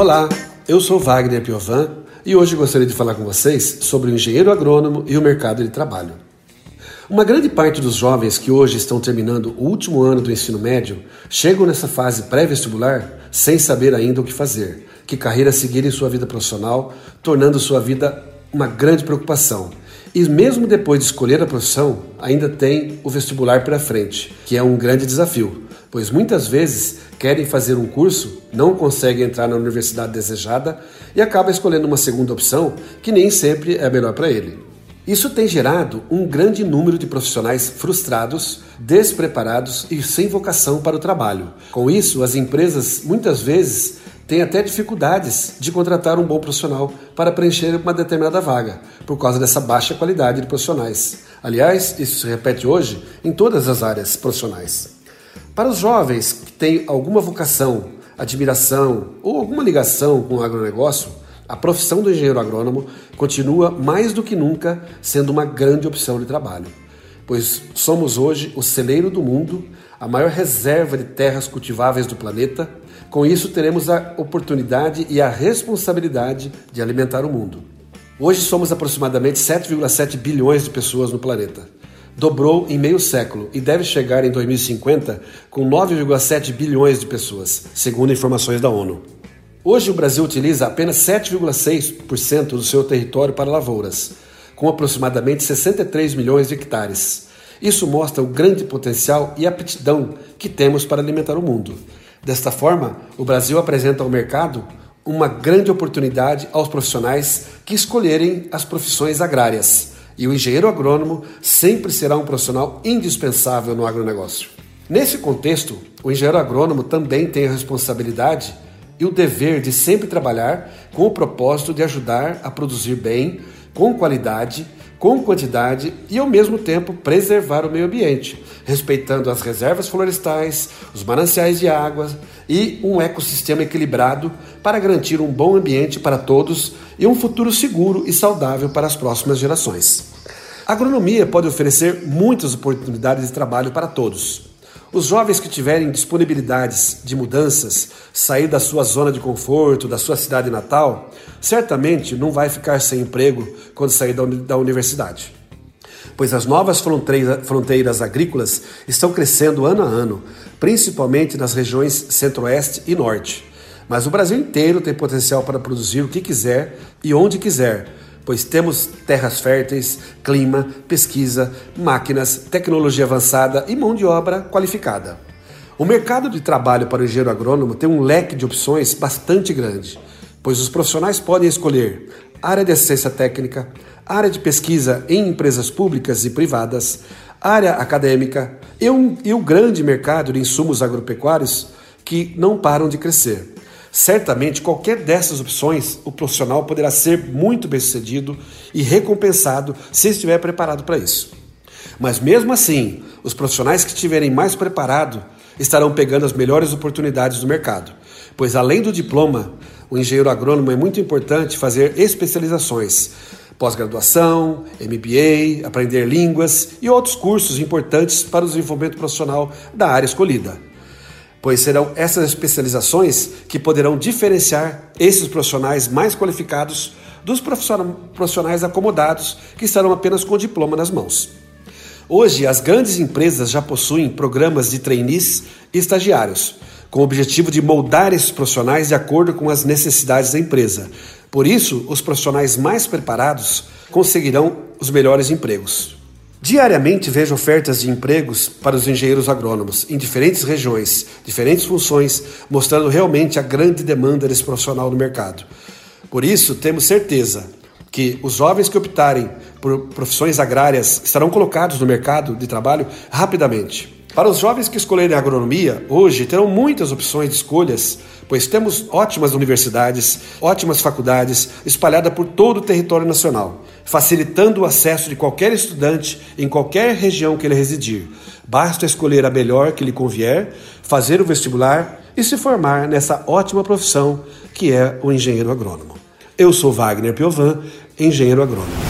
Olá, eu sou Wagner Piovan e hoje gostaria de falar com vocês sobre o engenheiro agrônomo e o mercado de trabalho. Uma grande parte dos jovens que hoje estão terminando o último ano do ensino médio chegam nessa fase pré-vestibular sem saber ainda o que fazer, que carreira seguir em sua vida profissional, tornando sua vida uma grande preocupação. E mesmo depois de escolher a profissão, ainda tem o vestibular pela frente, que é um grande desafio, pois muitas vezes querem fazer um curso, não conseguem entrar na universidade desejada e acaba escolhendo uma segunda opção que nem sempre é a melhor para ele. Isso tem gerado um grande número de profissionais frustrados, despreparados e sem vocação para o trabalho. Com isso, as empresas muitas vezes têm até dificuldades de contratar um bom profissional para preencher uma determinada vaga, por causa dessa baixa qualidade de profissionais. Aliás, isso se repete hoje em todas as áreas profissionais. Para os jovens que têm alguma vocação, admiração ou alguma ligação com o agronegócio, a profissão do engenheiro agrônomo continua mais do que nunca sendo uma grande opção de trabalho, pois somos hoje o celeiro do mundo, a maior reserva de terras cultiváveis do planeta. Com isso, teremos a oportunidade e a responsabilidade de alimentar o mundo. Hoje somos aproximadamente 7,7 bilhões de pessoas no planeta dobrou em meio século e deve chegar em 2050 com 9,7 bilhões de pessoas, segundo informações da ONU. Hoje o Brasil utiliza apenas 7,6% do seu território para lavouras, com aproximadamente 63 milhões de hectares. Isso mostra o grande potencial e aptidão que temos para alimentar o mundo. Desta forma, o Brasil apresenta ao mercado uma grande oportunidade aos profissionais que escolherem as profissões agrárias e o engenheiro agrônomo sempre será um profissional indispensável no agronegócio. Nesse contexto, o engenheiro agrônomo também tem a responsabilidade e o dever de sempre trabalhar com o propósito de ajudar a produzir bem, com qualidade, com quantidade e ao mesmo tempo preservar o meio ambiente, respeitando as reservas florestais, os mananciais de água e um ecossistema equilibrado para garantir um bom ambiente para todos e um futuro seguro e saudável para as próximas gerações. A agronomia pode oferecer muitas oportunidades de trabalho para todos. Os jovens que tiverem disponibilidades de mudanças, sair da sua zona de conforto, da sua cidade natal, certamente não vai ficar sem emprego quando sair da universidade. Pois as novas fronteiras agrícolas estão crescendo ano a ano, principalmente nas regiões centro-oeste e norte. Mas o Brasil inteiro tem potencial para produzir o que quiser e onde quiser, pois temos terras férteis, clima, pesquisa, máquinas, tecnologia avançada e mão de obra qualificada. O mercado de trabalho para o engenheiro agrônomo tem um leque de opções bastante grande, pois os profissionais podem escolher área de assistência técnica, área de pesquisa em empresas públicas e privadas, área acadêmica e, um, o grande mercado de insumos agropecuários que não param de crescer. Certamente, qualquer dessas opções, o profissional poderá ser muito bem sucedido e recompensado se estiver preparado para isso. Mas mesmo assim, os profissionais que estiverem mais preparados estarão pegando as melhores oportunidades do mercado, pois além do diploma, o engenheiro agrônomo é muito importante fazer especializações, pós-graduação, MBA, aprender línguas e outros cursos importantes para o desenvolvimento profissional da área escolhida pois serão essas especializações que poderão diferenciar esses profissionais mais qualificados dos profissionais acomodados que estarão apenas com o diploma nas mãos. Hoje, as grandes empresas já possuem programas de trainees e estagiários, com o objetivo de moldar esses profissionais de acordo com as necessidades da empresa. Por isso, os profissionais mais preparados conseguirão os melhores empregos. Diariamente vejo ofertas de empregos para os engenheiros agrônomos em diferentes regiões, diferentes funções, mostrando realmente a grande demanda desse profissional no mercado. Por isso, temos certeza que os jovens que optarem por profissões agrárias estarão colocados no mercado de trabalho rapidamente. Para os jovens que escolherem agronomia, hoje terão muitas opções de escolhas, pois temos ótimas universidades, ótimas faculdades espalhadas por todo o território nacional, facilitando o acesso de qualquer estudante em qualquer região que ele residir. Basta escolher a melhor que lhe convier, fazer o vestibular e se formar nessa ótima profissão que é o engenheiro agrônomo. Eu sou Wagner Piovan, engenheiro agrônomo.